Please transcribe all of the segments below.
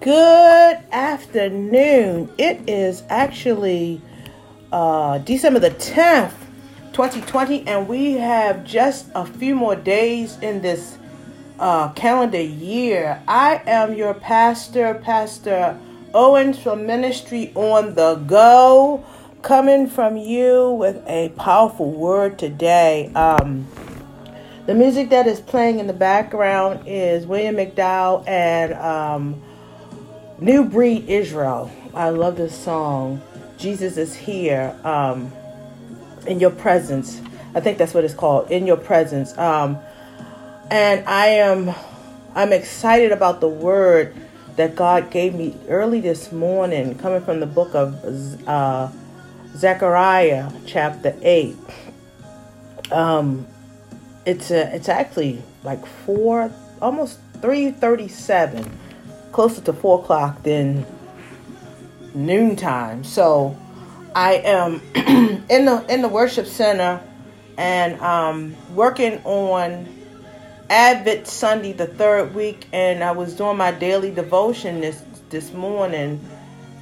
Good afternoon. It is actually uh, December the 10th, 2020, and we have just a few more days in this uh, calendar year. I am your pastor, Pastor Owens from Ministry on the Go, coming from you with a powerful word today. Um, the music that is playing in the background is William McDowell and um, New Breed Israel. I love this song. Jesus is here um, in your presence. I think that's what it's called. In your presence. Um, and I am I'm excited about the word that God gave me early this morning, coming from the book of uh, Zechariah, chapter eight. Um, it's a, it's actually like four, almost three thirty-seven closer to four o'clock than noontime. So I am in the in the worship center and um, working on Advent Sunday, the third week, and I was doing my daily devotion this this morning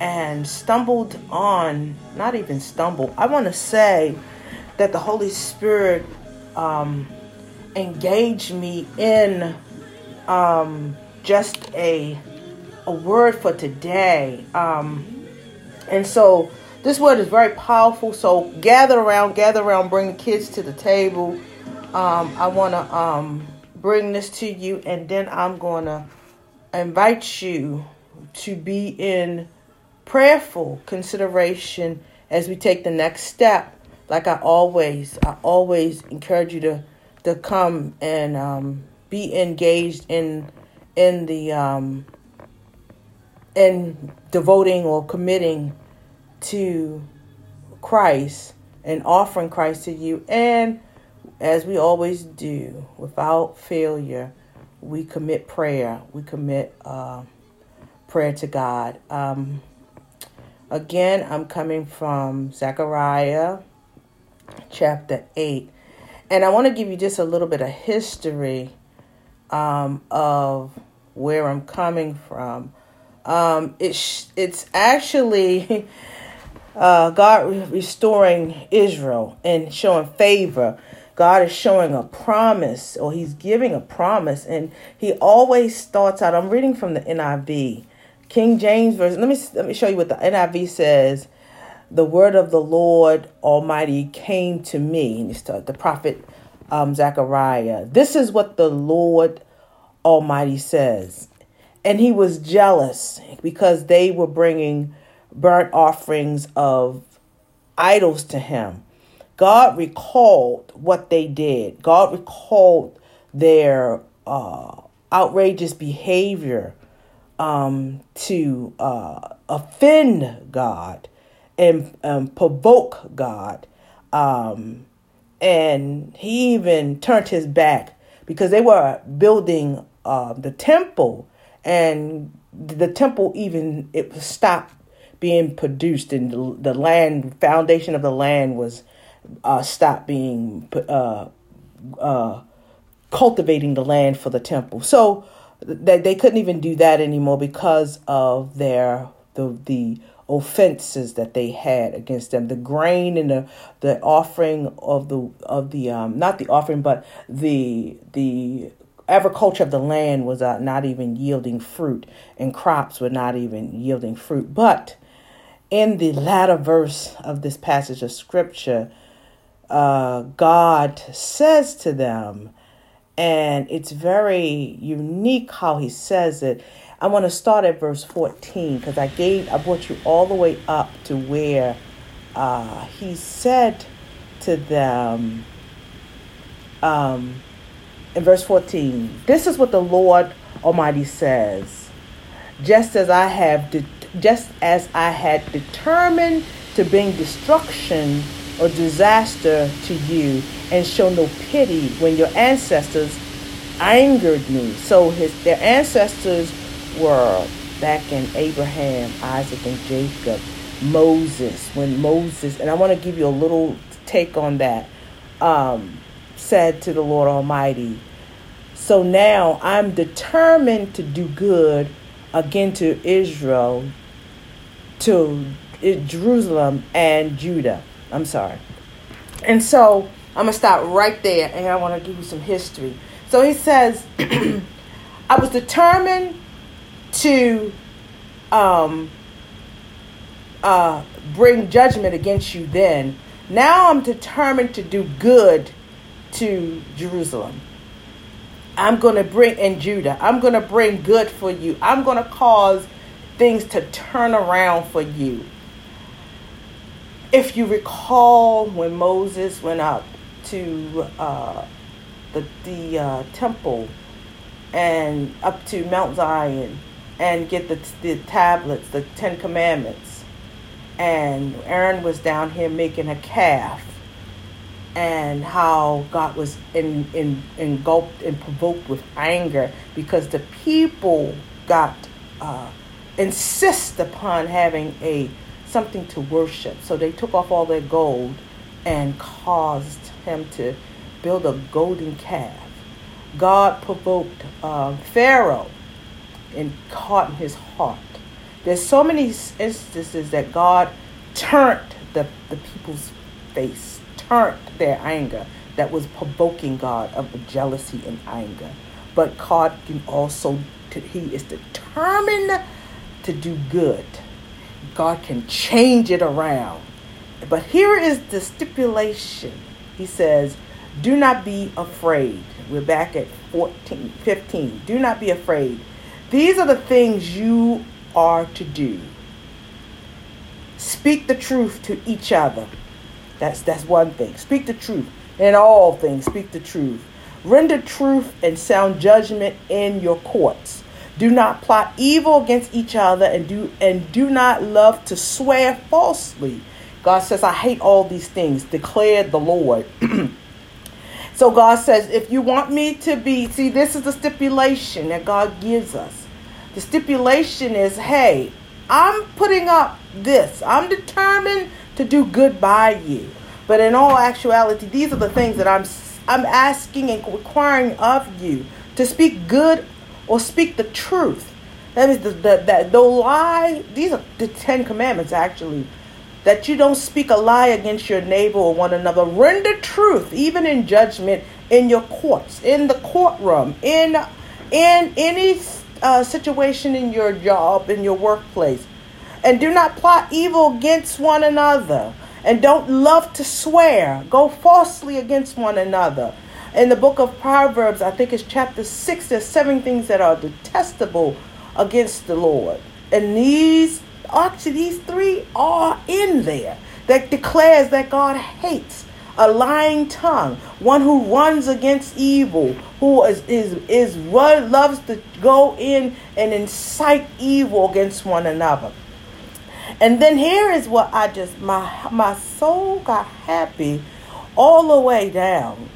and stumbled on not even stumbled. I want to say that the Holy Spirit um, engaged me in um, just a a word for today. Um, and so this word is very powerful. So gather around, gather around, bring the kids to the table. Um, I want to um, bring this to you, and then I'm going to invite you to be in prayerful consideration as we take the next step. Like I always, I always encourage you to to come and um, be engaged in in the um, and devoting or committing to Christ and offering Christ to you. And as we always do, without failure, we commit prayer. We commit uh, prayer to God. Um, again, I'm coming from Zechariah chapter 8. And I want to give you just a little bit of history um, of where I'm coming from. Um, it's it's actually uh, God restoring Israel and showing favor. God is showing a promise, or He's giving a promise, and He always starts out. I'm reading from the NIV, King James version. Let me let me show you what the NIV says. The word of the Lord Almighty came to me, and it's the prophet um, Zechariah. This is what the Lord Almighty says and he was jealous because they were bringing burnt offerings of idols to him. God recalled what they did. God recalled their uh, outrageous behavior um, to uh, offend God and um, provoke God. Um, and he even turned his back because they were building uh, the temple and the temple even it was stopped being produced and the, land foundation of the land was uh, stopped being uh, uh, cultivating the land for the temple. So they, they couldn't even do that anymore because of their the the offenses that they had against them. The grain and the the offering of the of the um not the offering but the the agriculture of the land was uh, not even yielding fruit, and crops were not even yielding fruit. But in the latter verse of this passage of scripture, uh, God says to them, and it's very unique how he says it. I want to start at verse 14 because I gave I brought you all the way up to where uh, he said to them, um, in verse 14, this is what the Lord Almighty says. Just as I have de- just as I had determined to bring destruction or disaster to you and show no pity when your ancestors angered me. So his their ancestors were back in Abraham, Isaac, and Jacob, Moses, when Moses, and I want to give you a little take on that, um, said to the Lord Almighty, so now I'm determined to do good again to Israel, to Jerusalem and Judah. I'm sorry. And so I'm going to stop right there and I want to give you some history. So he says, I was determined to um, uh, bring judgment against you then. Now I'm determined to do good to Jerusalem. I'm going to bring in Judah. I'm going to bring good for you. I'm going to cause things to turn around for you. If you recall when Moses went up to uh, the, the uh, temple and up to Mount Zion and get the, the tablets, the Ten Commandments, and Aaron was down here making a calf and how God was in, in, engulfed and provoked with anger because the people got uh, insist upon having a something to worship. So they took off all their gold and caused him to build a golden calf. God provoked uh, Pharaoh and caught in his heart. There's so many instances that God turned the, the people's face turned their anger that was provoking God of the jealousy and anger. But God can also, He is determined to do good. God can change it around. But here is the stipulation. He says, Do not be afraid. We're back at 14, 15. Do not be afraid. These are the things you are to do. Speak the truth to each other that's that's one thing. Speak the truth in all things. Speak the truth. Render truth and sound judgment in your courts. Do not plot evil against each other and do and do not love to swear falsely. God says, I hate all these things, declared the Lord. so God says, if you want me to be, see, this is the stipulation that God gives us. The stipulation is, hey, I'm putting up this. I'm determined to do good by you. But in all actuality, these are the things that I'm I'm asking and requiring of you to speak good or speak the truth. That is the, the that the lie. These are the Ten Commandments actually. That you don't speak a lie against your neighbor or one another. Render truth, even in judgment, in your courts, in the courtroom, in in any uh, situation in your job, in your workplace and do not plot evil against one another, and don't love to swear, go falsely against one another. In the book of Proverbs, I think it's chapter 6, there's seven things that are detestable against the Lord. And these, actually, these three are in there that declares that God hates a lying tongue, one who runs against evil, who is is is loves to go in and incite evil against one another. And then here is what I just my my soul got happy all the way down.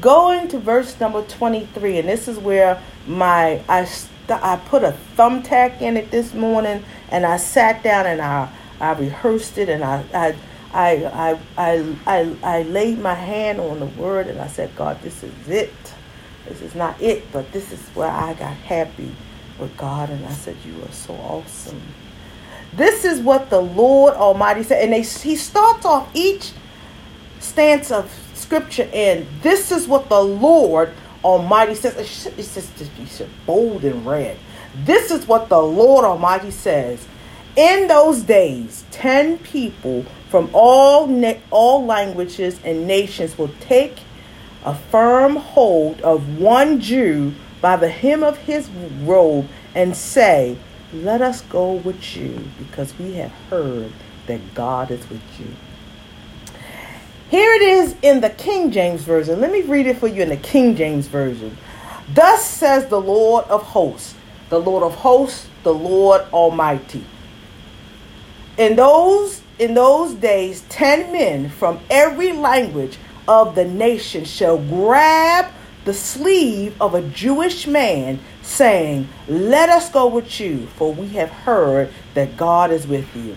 Going to verse number 23 and this is where my I I put a thumbtack in it this morning and I sat down and I I rehearsed it and I I I, I, I, I, I laid my hand on the word and I said, God, this is it. This is not it, but this is where I got happy with God. And I said, You are so awesome. This is what the Lord Almighty said. And they, he starts off each stance of scripture in this is what the Lord Almighty says. Just, it's just bold and red. This is what the Lord Almighty says. In those days, 10 people from all, na- all languages and nations will take a firm hold of one Jew by the hem of his robe and say, let us go with you because we have heard that God is with you. Here it is in the King James Version. Let me read it for you in the King James Version. Thus says the Lord of hosts, the Lord of hosts, the Lord Almighty. In those in those days, ten men from every language of the nation shall grab the sleeve of a Jewish man, saying, Let us go with you, for we have heard that God is with you.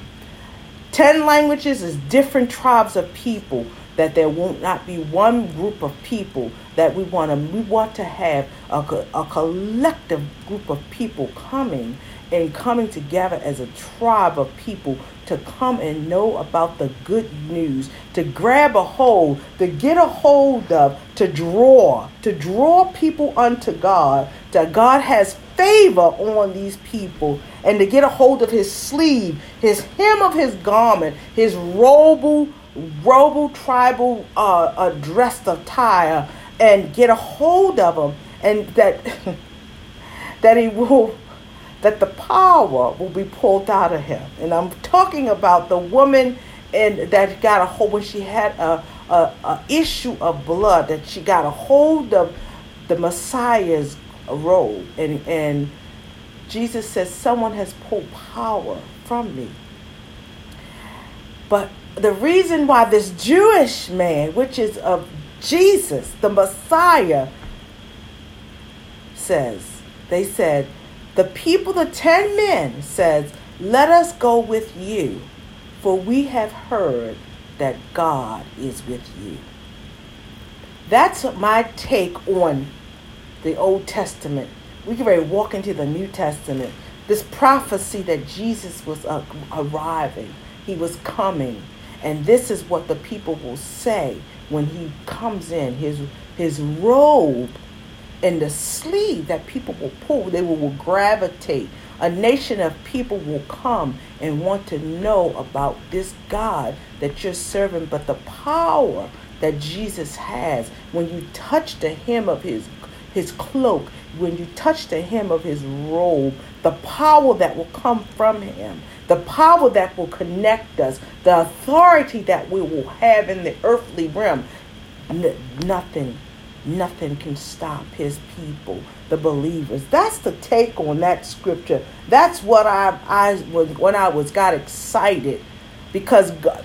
Ten languages is different tribes of people that there won't not be one group of people that we want to we want to have a, a collective group of people coming and coming together as a tribe of people to come and know about the good news, to grab a hold, to get a hold of, to draw, to draw people unto God, that God has favor on these people, and to get a hold of his sleeve, his hem of his garment, his robe, robe tribal uh, uh, dressed attire, and get a hold of him, and that that he will that the power will be pulled out of him. And I'm talking about the woman and that got a hold when she had a, a, a issue of blood, that she got a hold of the Messiah's robe. And, and Jesus says, Someone has pulled power from me. But the reason why this Jewish man, which is of Jesus, the Messiah, says, they said, the people, the ten men, says, Let us go with you, for we have heard that God is with you. That's my take on the Old Testament. We can very walk into the New Testament. This prophecy that Jesus was uh, arriving, he was coming. And this is what the people will say when he comes in. His, his robe and the sleeve that people will pull, they will, will gravitate. A nation of people will come and want to know about this God that you're serving, but the power that Jesus has when you touch the hem of his his cloak, when you touch the hem of his robe, the power that will come from him, the power that will connect us, the authority that we will have in the earthly realm, n- nothing nothing can stop his people, the believers. That's the take on that scripture. That's what I, I when I was got excited because God,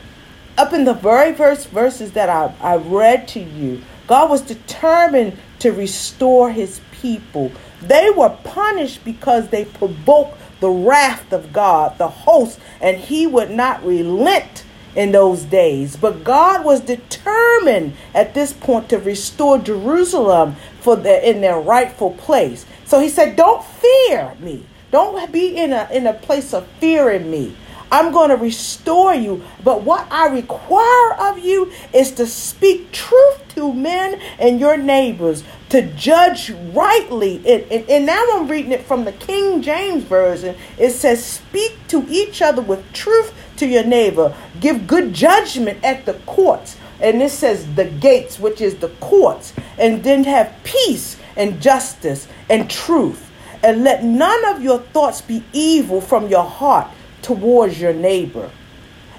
up in the very first verses that I, I read to you, God was determined to restore his people. They were punished because they provoked the wrath of God, the host, and he would not relent in those days. But God was determined at this point to restore Jerusalem for the, in their rightful place. So he said, Don't fear me. Don't be in a, in a place of fear in me. I'm going to restore you. But what I require of you is to speak truth to men and your neighbors, to judge rightly. And, and, and, now I'm reading it from the King James Version. It says, Speak to each other with truth to your neighbor, give good judgment at the courts. And it says the gates, which is the courts, and then have peace and justice and truth. And let none of your thoughts be evil from your heart towards your neighbor.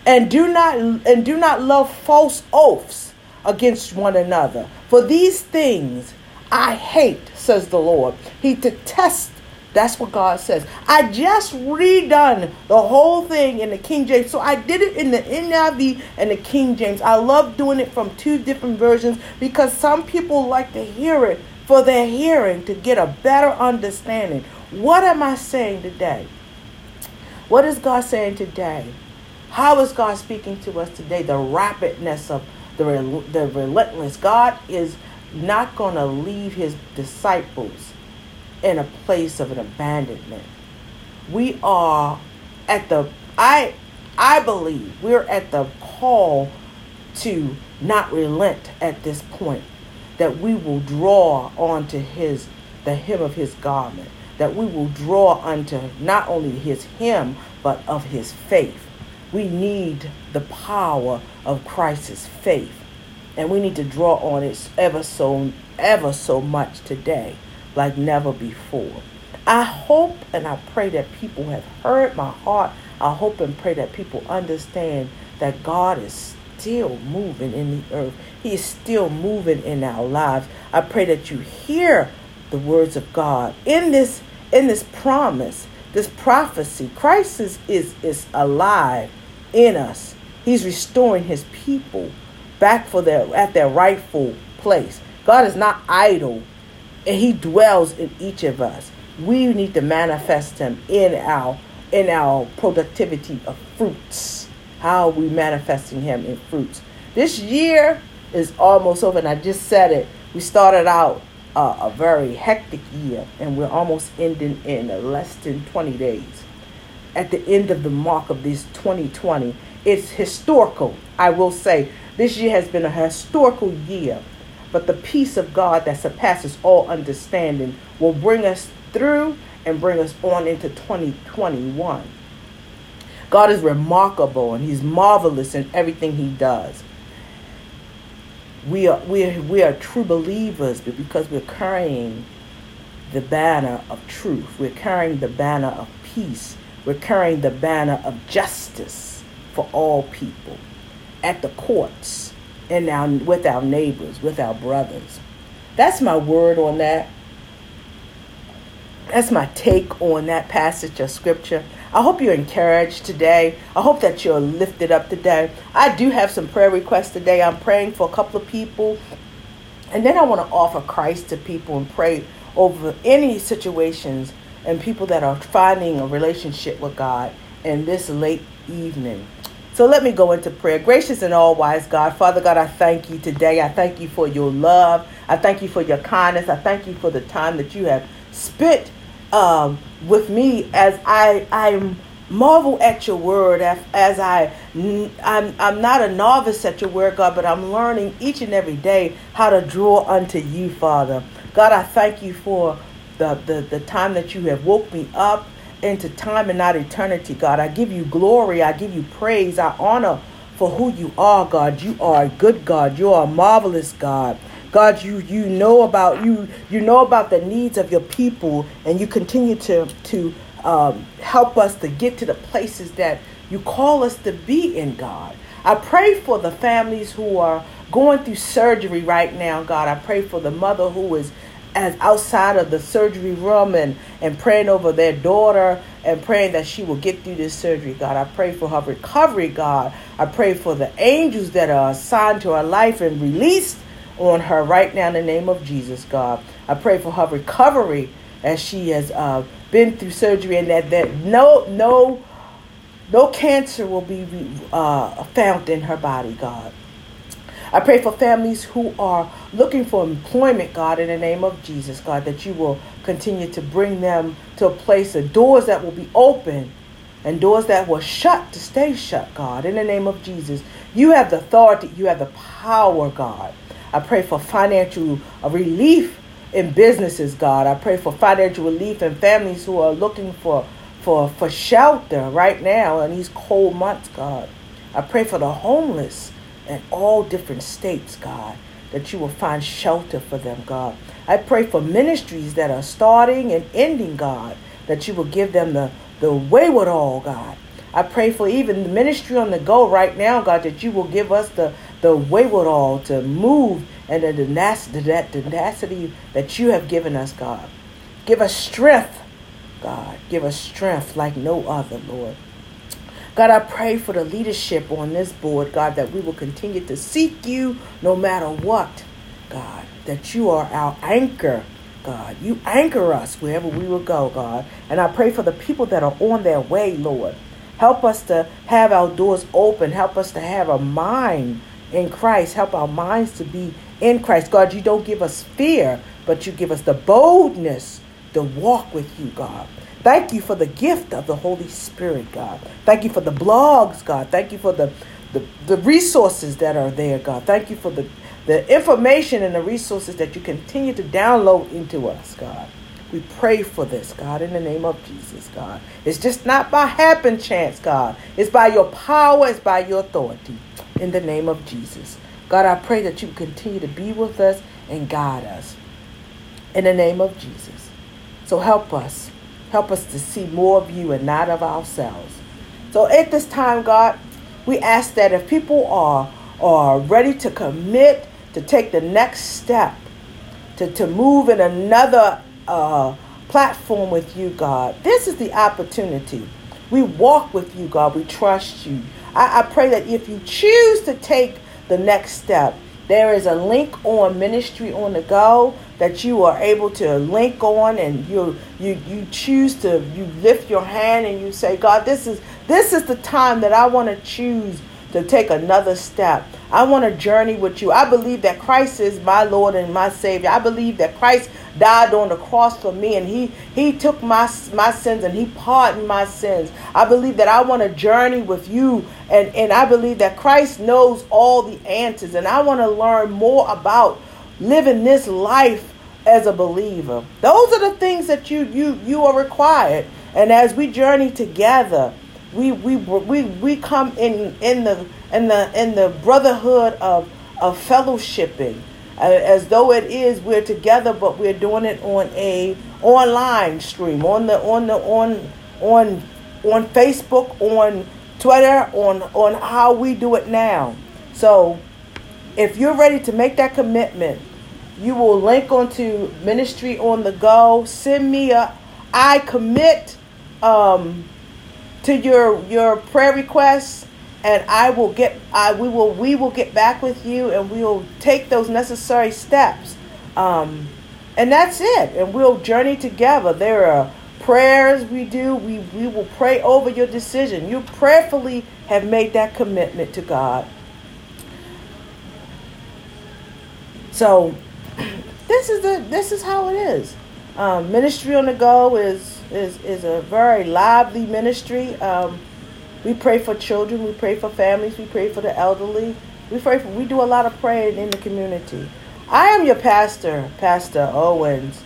And do not and do not love false oaths against one another. For these things I hate, says the Lord. He detests that's what God says. I just redone the whole thing in the King James. So I did it in the NIV and the King James. I love doing it from two different versions because some people like to hear it for their hearing to get a better understanding. What am I saying today? What is God saying today? How is God speaking to us today? The rapidness of the, the relentless. God is not going to leave his disciples in a place of an abandonment. We are at the I I believe we're at the call to not relent at this point. That we will draw onto his the hem of his garment that we will draw unto not only his hem but of his faith. We need the power of Christ's faith. And we need to draw on it ever so ever so much today, like never before. I hope and I pray that people have heard my heart. I hope and pray that people understand that God is still moving in the earth. He is still moving in our lives. I pray that you hear the words of God in this in this promise, this prophecy. Christ is, is, is alive in us. He's restoring his people back for their at their rightful place. God is not idle, and he dwells in each of us. We need to manifest him in our in our productivity of fruits. How are we manifesting him in fruits? This year is almost over, and I just said it. We started out uh, a very hectic year, and we're almost ending in less than 20 days. At the end of the mark of this 2020, it's historical. I will say this year has been a historical year, but the peace of God that surpasses all understanding will bring us through and bring us on into 2021. God is remarkable and He's marvelous in everything He does we are we are, we are true believers because we're carrying the banner of truth we're carrying the banner of peace we're carrying the banner of justice for all people at the courts and now with our neighbors with our brothers that's my word on that that's my take on that passage of scripture I hope you're encouraged today. I hope that you're lifted up today. I do have some prayer requests today. I'm praying for a couple of people. And then I want to offer Christ to people and pray over any situations and people that are finding a relationship with God in this late evening. So let me go into prayer. Gracious and all wise God, Father God, I thank you today. I thank you for your love. I thank you for your kindness. I thank you for the time that you have spent um, with me as I I'm marvel at your word as, as I I'm I'm not a novice at your word God but I'm learning each and every day how to draw unto you Father God I thank you for the the, the time that you have woke me up into time and not eternity God. I give you glory. I give you praise. I honor for who you are God. You are a good God. You are a marvelous God. God, you you know about you you know about the needs of your people, and you continue to to um, help us to get to the places that you call us to be in, God. I pray for the families who are going through surgery right now, God. I pray for the mother who is as outside of the surgery room and, and praying over their daughter and praying that she will get through this surgery, God. I pray for her recovery, God. I pray for the angels that are assigned to her life and released on her right now in the name of Jesus, God. I pray for her recovery as she has uh, been through surgery and that, that no no no cancer will be uh, found in her body, God. I pray for families who are looking for employment, God, in the name of Jesus, God, that you will continue to bring them to a place of doors that will be open and doors that were shut to stay shut, God, in the name of Jesus. You have the authority, you have the power, God. I pray for financial relief in businesses, God. I pray for financial relief in families who are looking for, for, for shelter right now in these cold months, God. I pray for the homeless in all different states, God, that you will find shelter for them, God. I pray for ministries that are starting and ending, God, that you will give them the, the wayward all, God. I pray for even the ministry on the go right now, God, that you will give us the, the wayward all to move and the tenacity, that tenacity that you have given us, God. Give us strength, God. Give us strength like no other, Lord. God, I pray for the leadership on this board, God, that we will continue to seek you no matter what, God, that you are our anchor, God. You anchor us wherever we will go, God. And I pray for the people that are on their way, Lord. Help us to have our doors open. Help us to have a mind in Christ. Help our minds to be in Christ. God, you don't give us fear, but you give us the boldness to walk with you, God. Thank you for the gift of the Holy Spirit, God. Thank you for the blogs, God. Thank you for the, the, the resources that are there, God. Thank you for the, the information and the resources that you continue to download into us, God. We pray for this, God, in the name of Jesus, God. It's just not by happen chance, God. It's by your power, it's by your authority, in the name of Jesus. God, I pray that you continue to be with us and guide us, in the name of Jesus. So help us. Help us to see more of you and not of ourselves. So at this time, God, we ask that if people are, are ready to commit to take the next step, to, to move in another uh, platform with you, God. This is the opportunity. We walk with you, God. We trust you. I, I pray that if you choose to take the next step, there is a link on Ministry on the Go that you are able to link on and you you you choose to you lift your hand and you say god this is this is the time that i want to choose to take another step. I want to journey with you. I believe that Christ is my Lord and my Savior. I believe that Christ died on the cross for me and he he took my my sins and he pardoned my sins. I believe that I want to journey with you and and I believe that Christ knows all the answers and I want to learn more about living this life as a believer. Those are the things that you you you are required. And as we journey together, we we we we come in in the in the in the brotherhood of of fellowshipping as though it is we're together but we're doing it on a online stream on the on the on on on Facebook on Twitter on on how we do it now so if you're ready to make that commitment you will link onto ministry on the go send me a I commit um, to your your prayer requests and I will get I we will we will get back with you and we will take those necessary steps. Um, and that's it. And we'll journey together. There are prayers we do. We we will pray over your decision. You prayerfully have made that commitment to God. So this is the this is how it is. Um, ministry on the go is is is a very lively ministry. Um, we pray for children. We pray for families. We pray for the elderly. We pray for, we do a lot of praying in the community. I am your pastor, Pastor Owens.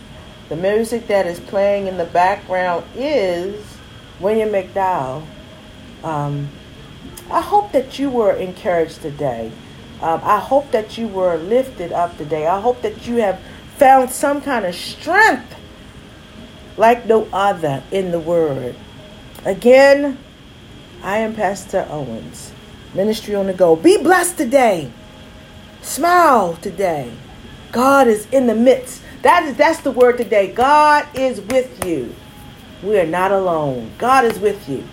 The music that is playing in the background is William McDowell. Um, I hope that you were encouraged today. Um, I hope that you were lifted up today. I hope that you have found some kind of strength like no other in the Word. Again, I am Pastor Owens. Ministry on the go. Be blessed today. Smile today. God is in the midst. That is that's the word today. God is with you. We are not alone. God is with you.